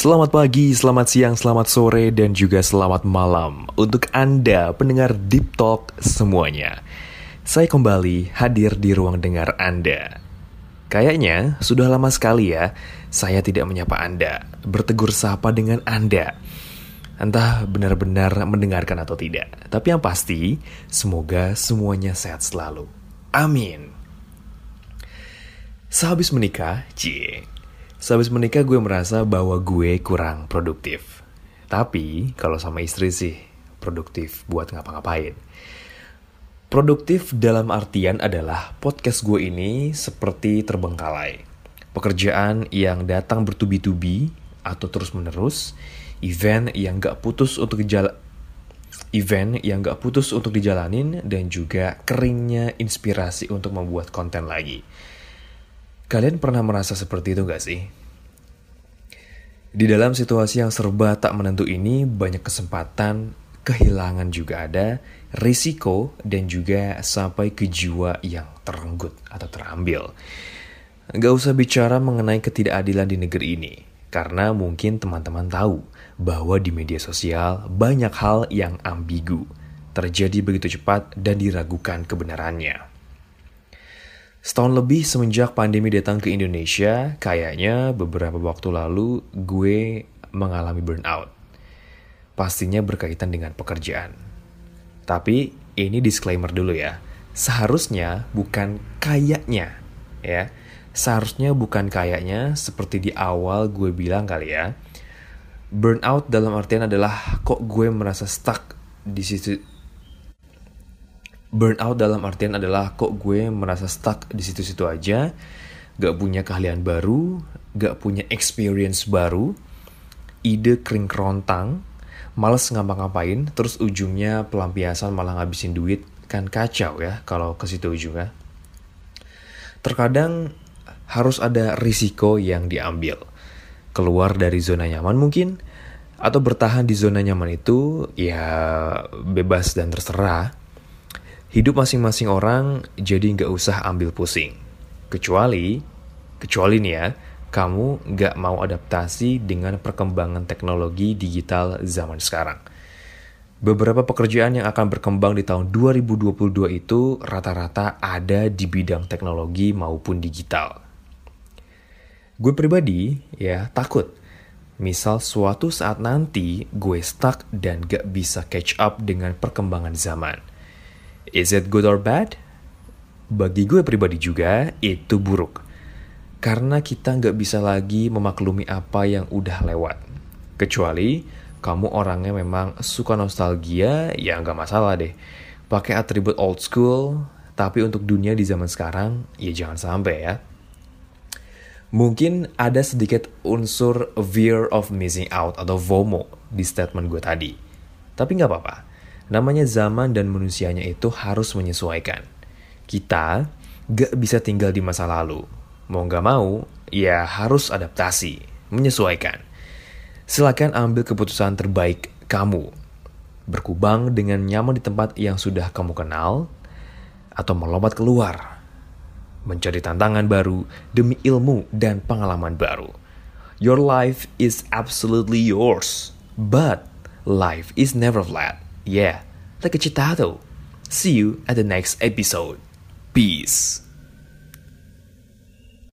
Selamat pagi, selamat siang, selamat sore, dan juga selamat malam untuk Anda pendengar Deep Talk semuanya. Saya kembali hadir di ruang dengar Anda. Kayaknya sudah lama sekali ya saya tidak menyapa Anda, bertegur sapa dengan Anda. Entah benar-benar mendengarkan atau tidak, tapi yang pasti semoga semuanya sehat selalu. Amin. Sehabis menikah, cie, Sehabis menikah gue merasa bahwa gue kurang produktif. Tapi kalau sama istri sih produktif buat ngapa-ngapain. Produktif dalam artian adalah podcast gue ini seperti terbengkalai. Pekerjaan yang datang bertubi-tubi atau terus-menerus, event yang gak putus untuk jalan event yang gak putus untuk dijalanin dan juga keringnya inspirasi untuk membuat konten lagi. Kalian pernah merasa seperti itu gak sih? Di dalam situasi yang serba tak menentu ini, banyak kesempatan, kehilangan juga ada, risiko, dan juga sampai ke jiwa yang terenggut atau terambil. Gak usah bicara mengenai ketidakadilan di negeri ini, karena mungkin teman-teman tahu bahwa di media sosial banyak hal yang ambigu, terjadi begitu cepat dan diragukan kebenarannya. Setahun lebih semenjak pandemi datang ke Indonesia, kayaknya beberapa waktu lalu gue mengalami burnout. Pastinya berkaitan dengan pekerjaan. Tapi ini disclaimer dulu ya. Seharusnya bukan kayaknya, ya. Seharusnya bukan kayaknya seperti di awal gue bilang kali ya. Burnout dalam artian adalah kok gue merasa stuck di situ burnout dalam artian adalah kok gue merasa stuck di situ-situ aja, gak punya keahlian baru, gak punya experience baru, ide kering kerontang, males ngapa-ngapain, terus ujungnya pelampiasan malah ngabisin duit, kan kacau ya kalau ke situ ujungnya. Terkadang harus ada risiko yang diambil. Keluar dari zona nyaman mungkin, atau bertahan di zona nyaman itu ya bebas dan terserah hidup masing-masing orang jadi nggak usah ambil pusing. Kecuali, kecuali nih ya, kamu nggak mau adaptasi dengan perkembangan teknologi digital zaman sekarang. Beberapa pekerjaan yang akan berkembang di tahun 2022 itu rata-rata ada di bidang teknologi maupun digital. Gue pribadi ya takut. Misal suatu saat nanti gue stuck dan gak bisa catch up dengan perkembangan zaman Is it good or bad? Bagi gue pribadi juga, itu buruk. Karena kita nggak bisa lagi memaklumi apa yang udah lewat. Kecuali kamu orangnya memang suka nostalgia, ya nggak masalah deh. Pakai atribut old school, tapi untuk dunia di zaman sekarang, ya jangan sampai ya. Mungkin ada sedikit unsur fear of missing out atau FOMO di statement gue tadi. Tapi nggak apa-apa Namanya zaman dan manusianya itu harus menyesuaikan. Kita gak bisa tinggal di masa lalu. Mau gak mau, ya harus adaptasi, menyesuaikan. Silakan ambil keputusan terbaik kamu. Berkubang dengan nyaman di tempat yang sudah kamu kenal, atau melompat keluar. Mencari tantangan baru demi ilmu dan pengalaman baru. Your life is absolutely yours, but life is never flat. Yeah, like a citado. See you at the next episode. Peace.